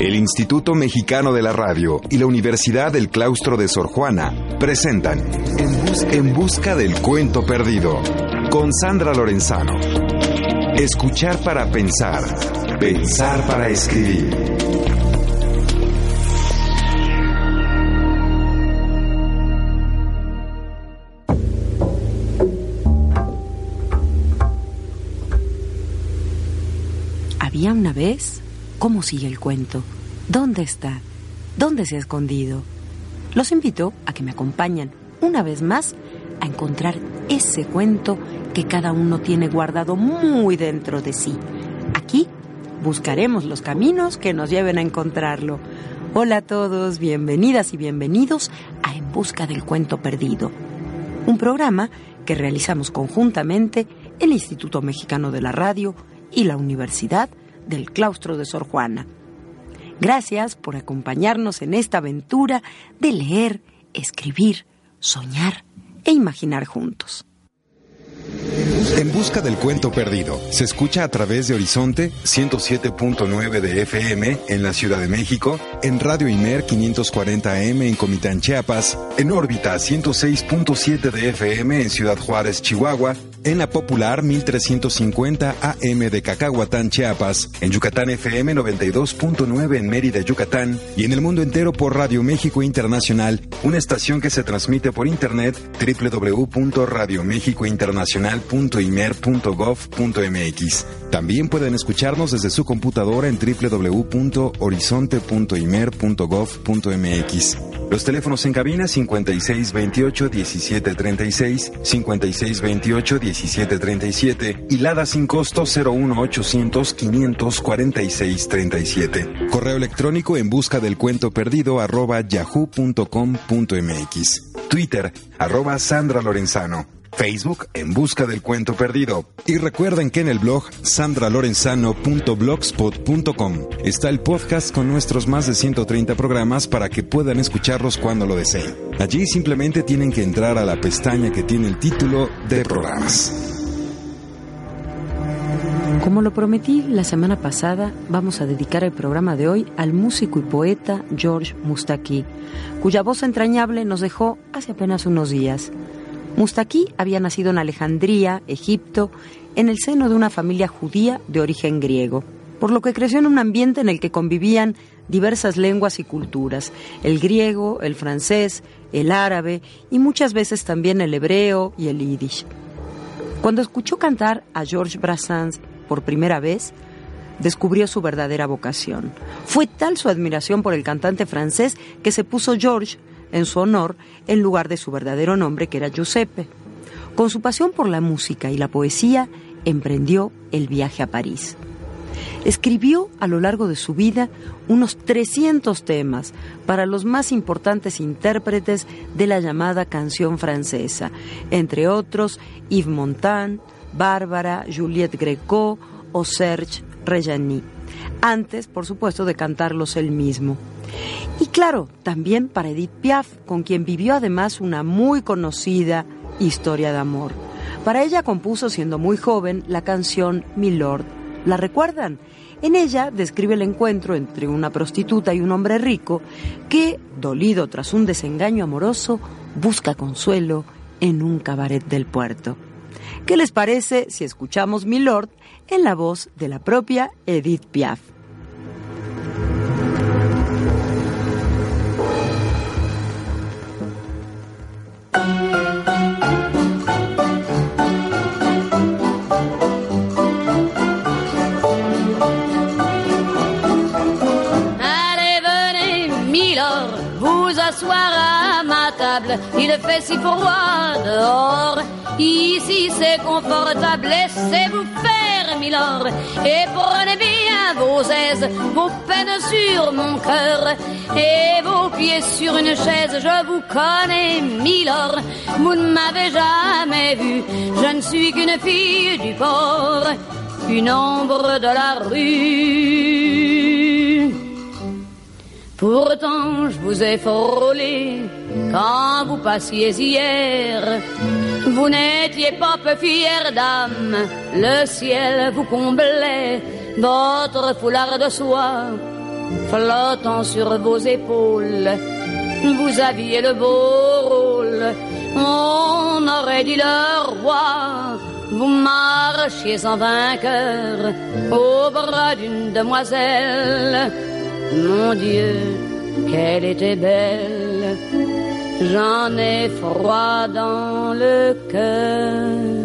El Instituto Mexicano de la Radio y la Universidad del Claustro de Sor Juana presentan En, Busca del Cuento Perdido con Sandra Lorenzano. Escuchar para pensar, pensar para escribir. Había una vez ¿Cómo sigue el cuento? ¿Dónde está? ¿Dónde se ha escondido? Los invito a que me acompañen una vez más a encontrar ese cuento que cada uno tiene guardado muy dentro de sí. Aquí buscaremos los caminos que nos lleven a encontrarlo. Hola a todos, bienvenidas y bienvenidos a En Busca del Cuento Perdido, un programa que realizamos conjuntamente el Instituto Mexicano de la Radio y la Universidad del claustro de Sor Juana. Gracias por acompañarnos en esta aventura de leer, escribir, soñar e imaginar juntos. En busca del cuento perdido. Se escucha a través de Horizonte 107.9 de FM en la Ciudad de México, en Radio Imer 540M en Comitán, Chiapas, en órbita 106.7 de FM en Ciudad Juárez, Chihuahua, en la popular 1350 AM de Cacahuatán, Chiapas, en Yucatán FM 92.9 en Mérida, Yucatán, y en el mundo entero por Radio México Internacional, una estación que se transmite por internet www.radiomexicointernacional.imer.gov.mx. También pueden escucharnos desde su computadora en www.horizonte.imer.gov.mx. Los teléfonos en cabina 5628 1736, 5628 1737 y Lada sin costo 01800 546 37. Correo electrónico en busca del cuento perdido arroba yahoo.com.mx. Twitter arroba Sandra Lorenzano. Facebook en busca del cuento perdido. Y recuerden que en el blog sandralorenzano.blogspot.com está el podcast con nuestros más de 130 programas para que puedan escucharlos cuando lo deseen. Allí simplemente tienen que entrar a la pestaña que tiene el título de programas. Como lo prometí la semana pasada, vamos a dedicar el programa de hoy al músico y poeta George Mustaki, cuya voz entrañable nos dejó hace apenas unos días. Mustaki había nacido en Alejandría, Egipto, en el seno de una familia judía de origen griego, por lo que creció en un ambiente en el que convivían diversas lenguas y culturas, el griego, el francés, el árabe y muchas veces también el hebreo y el yiddish. Cuando escuchó cantar a Georges Brassens por primera vez, descubrió su verdadera vocación. Fue tal su admiración por el cantante francés que se puso George en su honor en lugar de su verdadero nombre que era Giuseppe. Con su pasión por la música y la poesía, emprendió el viaje a París. Escribió a lo largo de su vida unos 300 temas para los más importantes intérpretes de la llamada canción francesa, entre otros Yves Montand, Bárbara, Juliette Greco o Serge Reggiani, antes, por supuesto, de cantarlos él mismo. Y claro, también para Edith Piaf, con quien vivió además una muy conocida historia de amor. Para ella compuso, siendo muy joven, la canción Mi Lord. ¿La recuerdan? En ella describe el encuentro entre una prostituta y un hombre rico que, dolido tras un desengaño amoroso, busca consuelo en un cabaret del puerto. ¿Qué les parece si escuchamos Mi Lord en la voz de la propia Edith Piaf? il fait si froid dehors. Ici c'est confortable, laissez-vous et prenez bien vos aises, vos peines sur mon cœur, et vos pieds sur une chaise, je vous connais, milord, vous ne m'avez jamais vu, je ne suis qu'une fille du port, une ombre de la rue. Pourtant, je vous ai frôlé quand vous passiez hier. Vous n'étiez pas peu fière dame, le ciel vous comblait, votre foulard de soie flottant sur vos épaules. Vous aviez le beau rôle, on aurait dit le roi. Vous marchiez en vainqueur au bras d'une demoiselle. Mon Dieu, qu'elle était belle. J'en ai froid dans le cœur.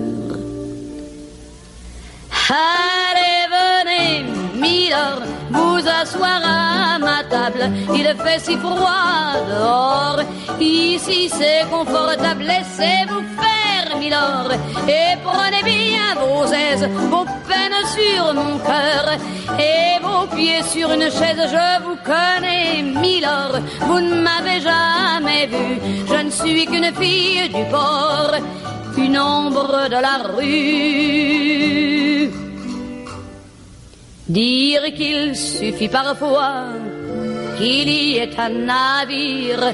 Allez, venez, Milord, vous asseoir à ma table. Il fait si froid dehors. Ici c'est confortable. Laissez-vous faire, Et prenez bien vos aises, vos peines sur mon cœur et vos pieds sur une chaise. Je vous connais, Milord, vous ne m'avez jamais vu. Je ne suis qu'une fille du port, une ombre de la rue. Dire qu'il suffit parfois qu'il y ait un navire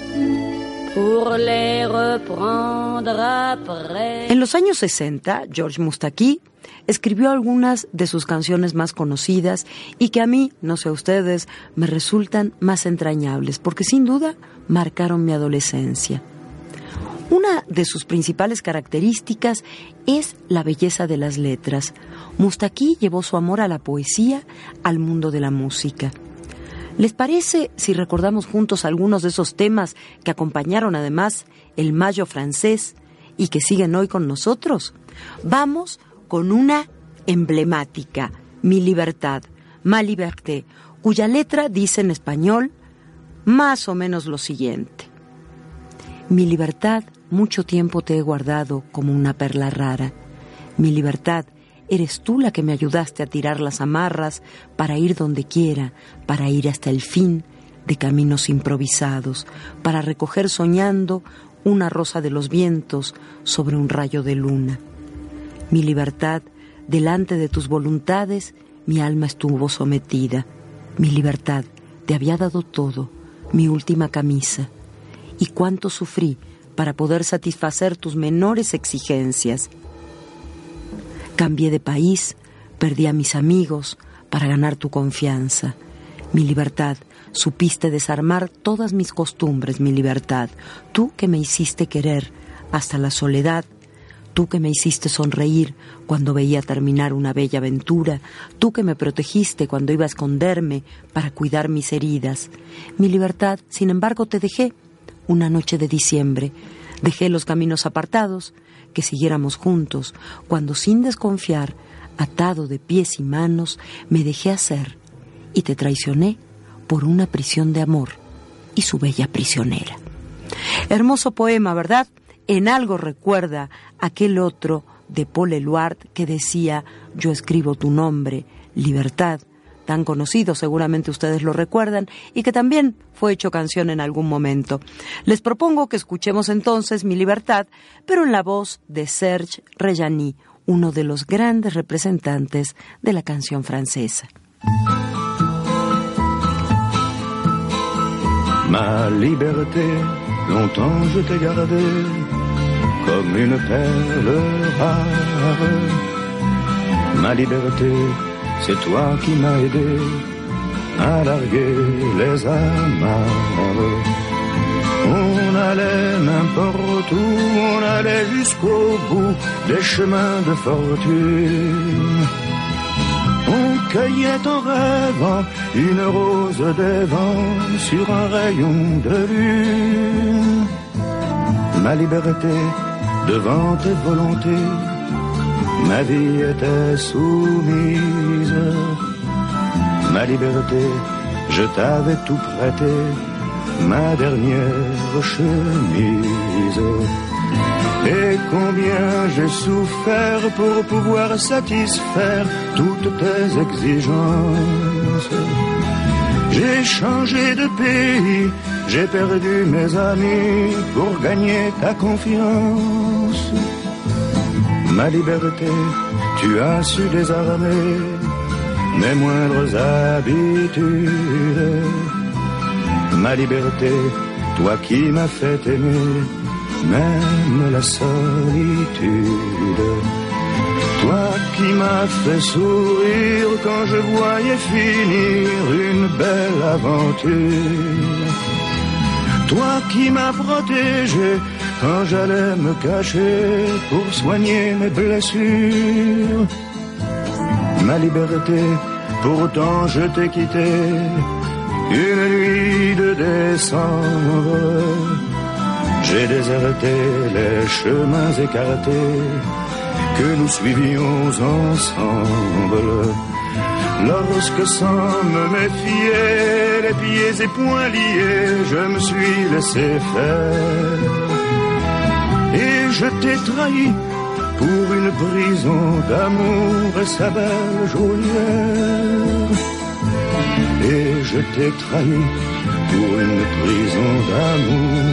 En los años 60, George Mustaki escribió algunas de sus canciones más conocidas y que a mí, no sé a ustedes, me resultan más entrañables porque sin duda marcaron mi adolescencia. Una de sus principales características es la belleza de las letras. Mustaki llevó su amor a la poesía al mundo de la música. ¿Les parece si recordamos juntos algunos de esos temas que acompañaron además el Mayo francés y que siguen hoy con nosotros? Vamos con una emblemática, Mi libertad, Ma liberté, cuya letra dice en español más o menos lo siguiente. Mi libertad mucho tiempo te he guardado como una perla rara. Mi libertad Eres tú la que me ayudaste a tirar las amarras para ir donde quiera, para ir hasta el fin de caminos improvisados, para recoger soñando una rosa de los vientos sobre un rayo de luna. Mi libertad, delante de tus voluntades, mi alma estuvo sometida. Mi libertad, te había dado todo, mi última camisa. Y cuánto sufrí para poder satisfacer tus menores exigencias. Cambié de país, perdí a mis amigos para ganar tu confianza. Mi libertad, supiste desarmar todas mis costumbres, mi libertad. Tú que me hiciste querer hasta la soledad, tú que me hiciste sonreír cuando veía terminar una bella aventura, tú que me protegiste cuando iba a esconderme para cuidar mis heridas. Mi libertad, sin embargo, te dejé una noche de diciembre. Dejé los caminos apartados, que siguiéramos juntos, cuando sin desconfiar, atado de pies y manos, me dejé hacer y te traicioné por una prisión de amor y su bella prisionera. Hermoso poema, ¿verdad? En algo recuerda aquel otro de Paul Eluard que decía, yo escribo tu nombre, libertad, tan conocido, seguramente ustedes lo recuerdan, y que también fue hecho canción en algún momento. Les propongo que escuchemos entonces Mi Libertad, pero en la voz de Serge Reggiani, uno de los grandes representantes de la canción francesa. Ma liberté, longtemps je t'ai gardé comme une perle rare. Ma liberté, c'est toi qui m'as aidé à larguer les amarres. On allait n'importe où, on allait jusqu'au bout des chemins de fortune. On cueillait en rêvant une rose des vents sur un rayon de lune. Ma liberté devant tes volontés Ma vie était soumise, ma liberté, je t'avais tout prêté, ma dernière chemise. Et combien j'ai souffert pour pouvoir satisfaire toutes tes exigences. J'ai changé de pays, j'ai perdu mes amis pour gagner ta confiance. Ma liberté, tu as su désarmer mes moindres habitudes. Ma liberté, toi qui m'as fait aimer, même la solitude. Toi qui m'as fait sourire quand je voyais finir une belle aventure. Toi qui m'as protégé quand j'allais me cacher pour soigner mes blessures. Ma liberté, pourtant je t'ai quitté une nuit de décembre. J'ai déserté les chemins écartés que nous suivions ensemble. Lorsque sans me méfier, les pieds et poings liés, je me suis laissé faire. Je t'ai trahi pour une prison d'amour et sa belle geôlière. Et je t'ai trahi pour une prison d'amour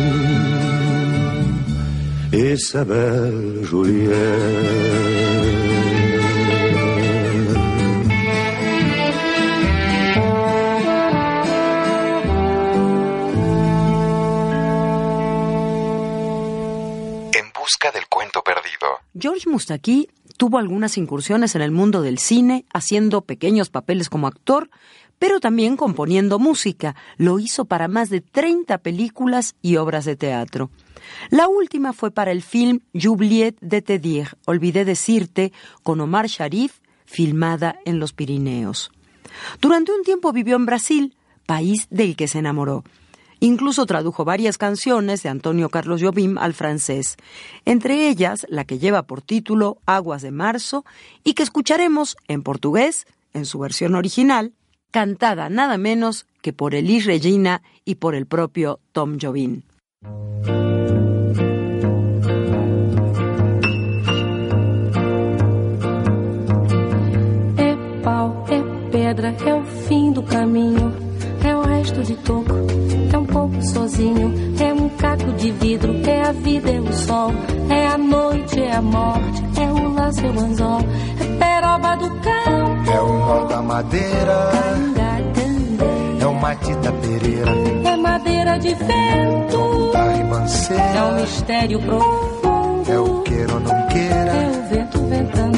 et sa belle geôlière. George tuvo algunas incursiones en el mundo del cine, haciendo pequeños papeles como actor, pero también componiendo música. Lo hizo para más de 30 películas y obras de teatro. La última fue para el film J'oublié de te dire, Olvidé decirte, con Omar Sharif, filmada en los Pirineos. Durante un tiempo vivió en Brasil, país del que se enamoró. Incluso tradujo varias canciones de Antonio Carlos Jobim al francés, entre ellas la que lleva por título Aguas de Marzo y que escucharemos en portugués, en su versión original, cantada nada menos que por Elis Regina y por el propio Tom Jobim. É pau, é pedra, é o fim do caminho, é o resto de toco, é um pouco sozinho, é um caco de vidro, é a vida, é o sol, é a noite, é a morte, é o laço, é o anzol, é peroba do campo, É o nó da madeira, é o matita pereira, é madeira de vento, é ribanceira, mistério profundo. é o queira ou não É queira, o vento ventando,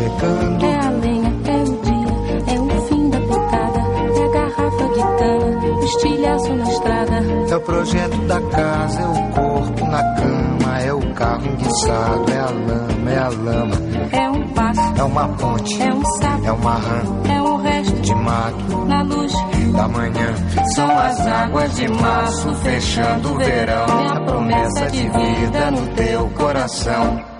chegando, é a lenha, é o dia, é o fim da picada, é a garrafa de cana, o estilhaço na estrada, É o projeto da casa, é o corpo na cama, é o carro enguiçado, é a lama, é a lama, é um passo, é uma ponte, é um sapo, é uma rã é um resto de mato na luz. da manhã. São as águas de março fechando o verão, é a promessa de vida no teu coração.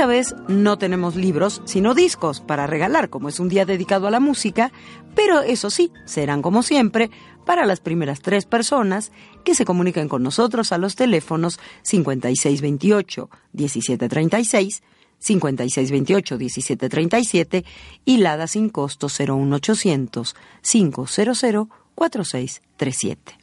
Esta vez no tenemos libros, sino discos para regalar, como es un día dedicado a la música, pero eso sí, serán como siempre para las primeras tres personas que se comuniquen con nosotros a los teléfonos 5628-1736, 5628-1737 y Lada sin costo 01800 500 4637.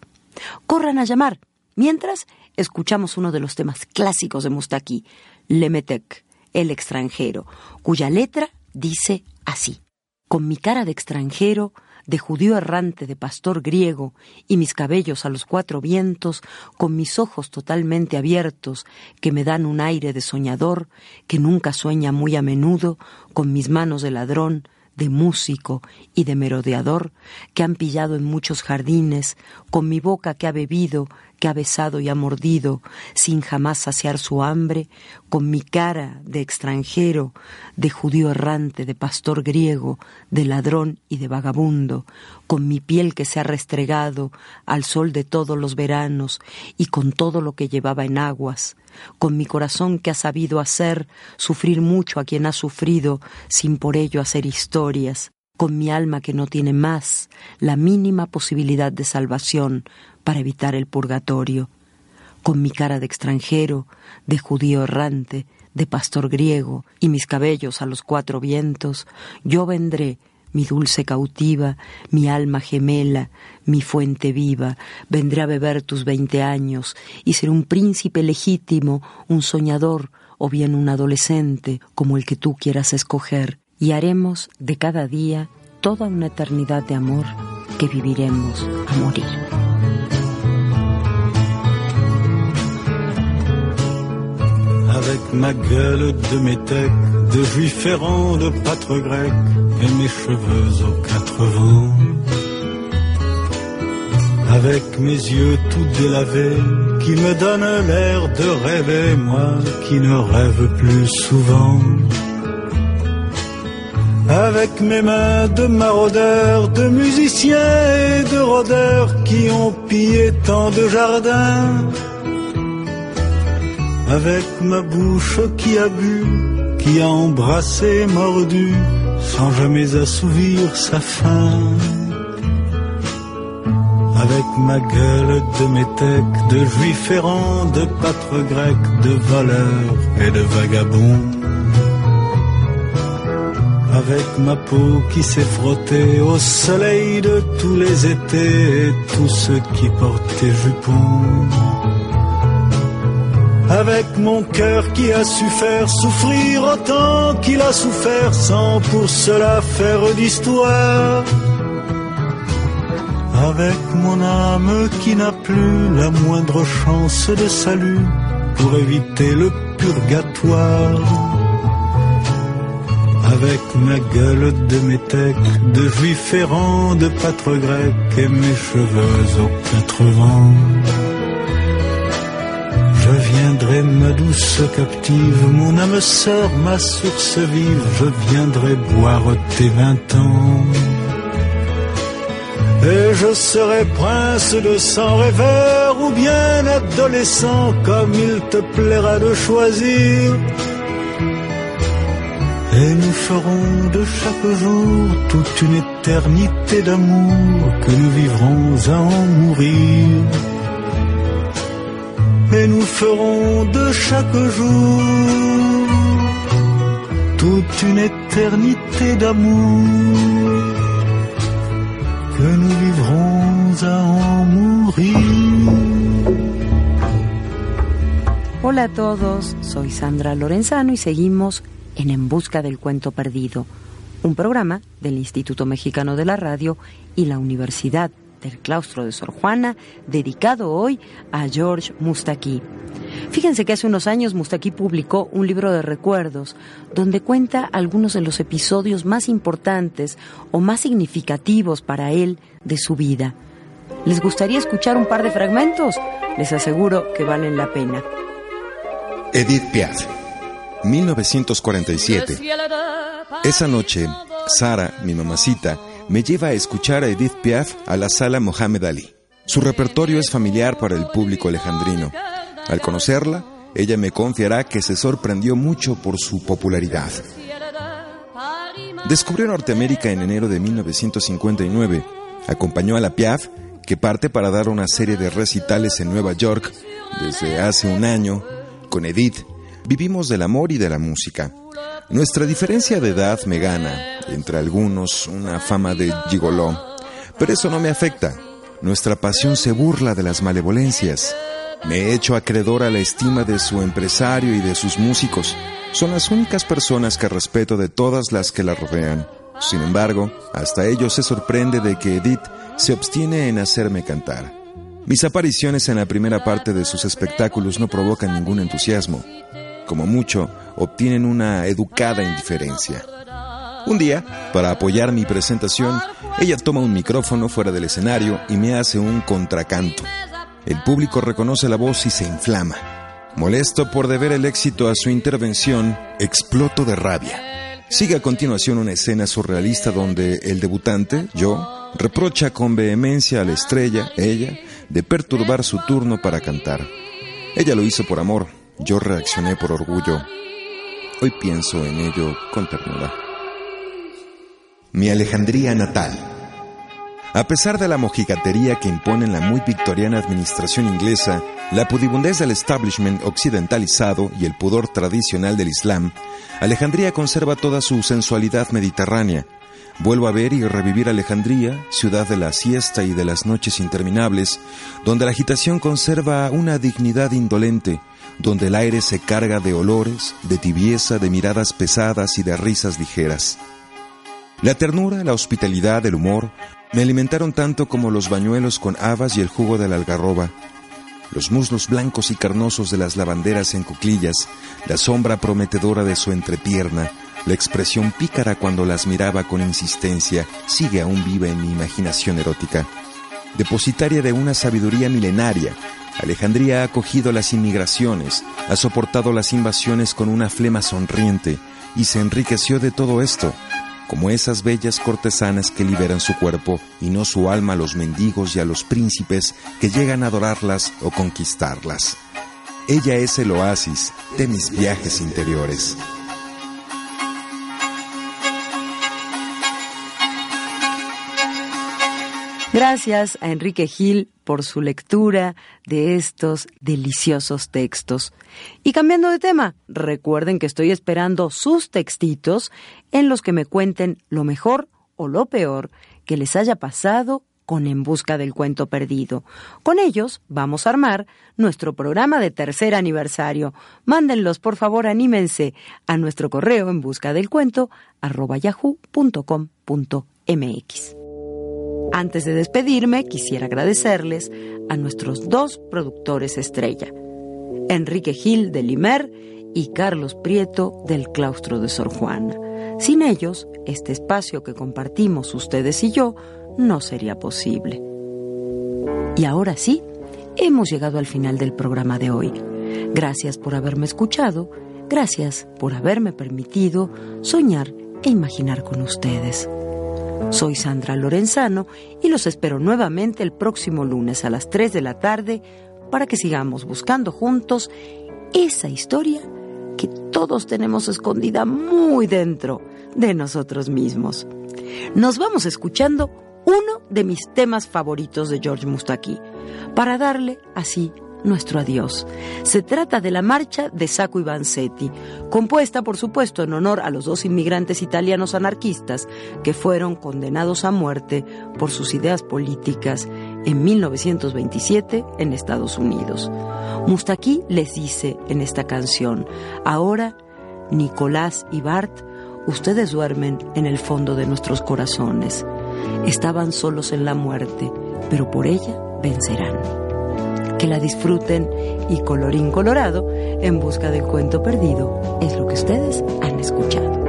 Corran a llamar. Mientras, escuchamos uno de los temas clásicos de Mustaki, Lemetec, el extranjero, cuya letra dice así. Con mi cara de extranjero, de judío errante, de pastor griego, y mis cabellos a los cuatro vientos, con mis ojos totalmente abiertos, que me dan un aire de soñador, que nunca sueña muy a menudo, con mis manos de ladrón, de músico y de merodeador que han pillado en muchos jardines, con mi boca que ha bebido, que ha besado y ha mordido, sin jamás saciar su hambre, con mi cara de extranjero, de judío errante, de pastor griego, de ladrón y de vagabundo, con mi piel que se ha restregado al sol de todos los veranos y con todo lo que llevaba en aguas, con mi corazón que ha sabido hacer sufrir mucho a quien ha sufrido sin por ello hacer historias, con mi alma que no tiene más la mínima posibilidad de salvación para evitar el purgatorio, con mi cara de extranjero, de judío errante, de pastor griego y mis cabellos a los cuatro vientos, yo vendré mi dulce cautiva, mi alma gemela, mi fuente viva, vendré a beber tus veinte años y ser un príncipe legítimo, un soñador o bien un adolescente, como el que tú quieras escoger, y haremos de cada día toda una eternidad de amor que viviremos a morir. avec ma gueule de métèque, de juif errant, de pâtre grec, et mes cheveux aux quatre vents. Avec mes yeux tout délavés, qui me donnent l'air de rêver, moi qui ne rêve plus souvent. Avec mes mains de maraudeurs, de musiciens et de rôdeurs qui ont pillé tant de jardins avec ma bouche qui a bu, qui a embrassé, mordu, sans jamais assouvir sa faim. Avec ma gueule de métèque, de juif errant, de pâtre grec, de voleur et de vagabond. Avec ma peau qui s'est frottée au soleil de tous les étés et tous ceux qui portaient jupons avec mon cœur qui a su faire souffrir autant qu'il a souffert sans pour cela faire d'histoire. Avec mon âme qui n'a plus la moindre chance de salut pour éviter le purgatoire. Avec ma gueule de métèque, de juif errant, de pâtre grec et mes cheveux aux quatre vents. Je viendrai, ma douce captive, mon âme sœur, ma source vive, je viendrai boire tes vingt ans. Et je serai prince de sang rêveur ou bien adolescent, comme il te plaira de choisir. Et nous ferons de chaque jour toute une éternité d'amour que nous vivrons à en mourir et nous ferons de chaque jour toute une éternité d'amour que nous vivrons à en mourir. Hola a todos, soy Sandra Lorenzano y seguimos en En Busca del Cuento Perdido, un programa del Instituto Mexicano de la Radio y la Universidad del claustro de Sor Juana, dedicado hoy a George Mustaki. Fíjense que hace unos años Mustaki publicó un libro de recuerdos donde cuenta algunos de los episodios más importantes o más significativos para él de su vida. ¿Les gustaría escuchar un par de fragmentos? Les aseguro que valen la pena. Edith Piaf, 1947. Esa noche, Sara, mi mamacita, me lleva a escuchar a Edith Piaf a la sala Mohamed Ali. Su repertorio es familiar para el público alejandrino. Al conocerla, ella me confiará que se sorprendió mucho por su popularidad. Descubrió Norteamérica en enero de 1959. Acompañó a la Piaf, que parte para dar una serie de recitales en Nueva York desde hace un año. Con Edith, vivimos del amor y de la música. Nuestra diferencia de edad me gana, entre algunos una fama de gigoló, pero eso no me afecta. Nuestra pasión se burla de las malevolencias. Me he hecho acreedor a la estima de su empresario y de sus músicos. Son las únicas personas que respeto de todas las que la rodean. Sin embargo, hasta ellos se sorprende de que Edith se obstiene en hacerme cantar. Mis apariciones en la primera parte de sus espectáculos no provocan ningún entusiasmo como mucho, obtienen una educada indiferencia. Un día, para apoyar mi presentación, ella toma un micrófono fuera del escenario y me hace un contracanto. El público reconoce la voz y se inflama. Molesto por deber el éxito a su intervención, exploto de rabia. Sigue a continuación una escena surrealista donde el debutante, yo, reprocha con vehemencia a la estrella, ella, de perturbar su turno para cantar. Ella lo hizo por amor, yo reaccioné por orgullo. Hoy pienso en ello con ternura. Mi Alejandría natal. A pesar de la mojigatería que impone la muy victoriana administración inglesa, la pudibundez del establishment occidentalizado y el pudor tradicional del Islam, Alejandría conserva toda su sensualidad mediterránea. Vuelvo a ver y revivir Alejandría, ciudad de la siesta y de las noches interminables, donde la agitación conserva una dignidad indolente, donde el aire se carga de olores, de tibieza, de miradas pesadas y de risas ligeras. La ternura, la hospitalidad, el humor, me alimentaron tanto como los bañuelos con habas y el jugo de la algarroba, los muslos blancos y carnosos de las lavanderas en cuclillas, la sombra prometedora de su entrepierna, la expresión pícara cuando las miraba con insistencia, sigue aún viva en mi imaginación erótica. Depositaria de una sabiduría milenaria, Alejandría ha acogido las inmigraciones, ha soportado las invasiones con una flema sonriente y se enriqueció de todo esto como esas bellas cortesanas que liberan su cuerpo y no su alma a los mendigos y a los príncipes que llegan a adorarlas o conquistarlas. Ella es el oasis de mis viajes interiores. Gracias a Enrique Gil por su lectura de estos deliciosos textos. Y cambiando de tema, recuerden que estoy esperando sus textitos en los que me cuenten lo mejor o lo peor que les haya pasado con En Busca del Cuento Perdido. Con ellos vamos a armar nuestro programa de tercer aniversario. Mándenlos, por favor, anímense a nuestro correo en busca del cuento arroba yahoo.com.mx. Antes de despedirme, quisiera agradecerles a nuestros dos productores estrella, Enrique Gil de Limer y Carlos Prieto del Claustro de Sor Juana. Sin ellos, este espacio que compartimos ustedes y yo no sería posible. Y ahora sí, hemos llegado al final del programa de hoy. Gracias por haberme escuchado, gracias por haberme permitido soñar e imaginar con ustedes. Soy Sandra Lorenzano y los espero nuevamente el próximo lunes a las 3 de la tarde para que sigamos buscando juntos esa historia que todos tenemos escondida muy dentro de nosotros mismos. Nos vamos escuchando uno de mis temas favoritos de George Mustaki para darle así nuestro adiós. Se trata de la marcha de Sacco y Vanzetti, compuesta por supuesto en honor a los dos inmigrantes italianos anarquistas que fueron condenados a muerte por sus ideas políticas en 1927 en Estados Unidos. Mustaki les dice en esta canción, ahora Nicolás y Bart, ustedes duermen en el fondo de nuestros corazones. Estaban solos en la muerte, pero por ella vencerán que la disfruten y colorín colorado, en busca del cuento perdido, es lo que ustedes han escuchado.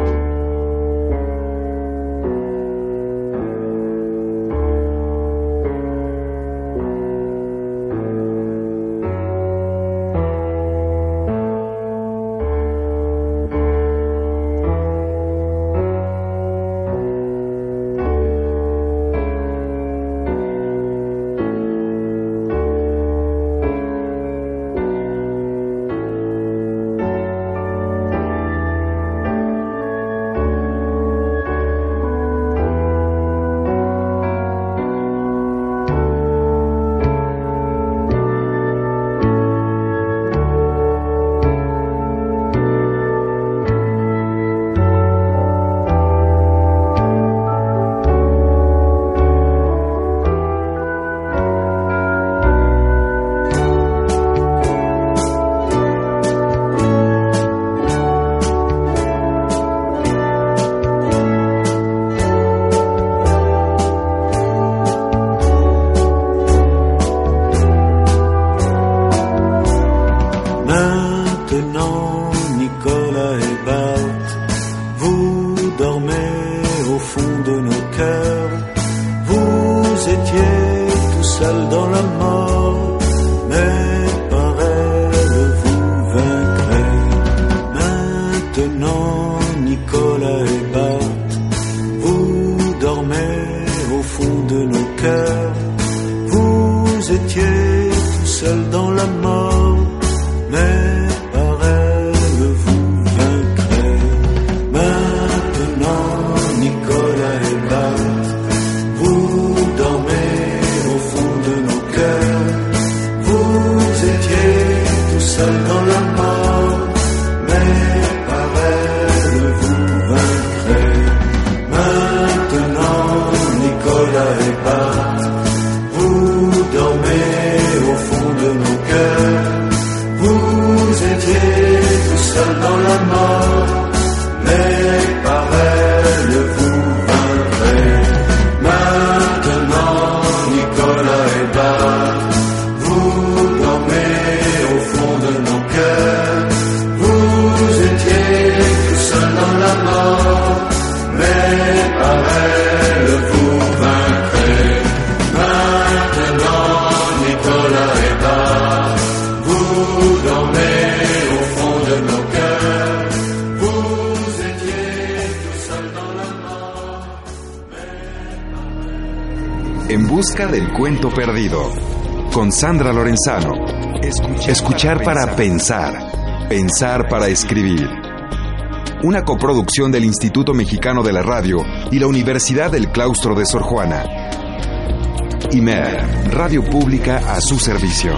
America. Love, Ooh. cuento perdido. Con Sandra Lorenzano. Escuchar, para pensar. pensar. Pensar para escribir. Una coproducción del Instituto Mexicano de la Radio y la Universidad del Claustro de Sor Juana. IMER, Radio Pública a su servicio.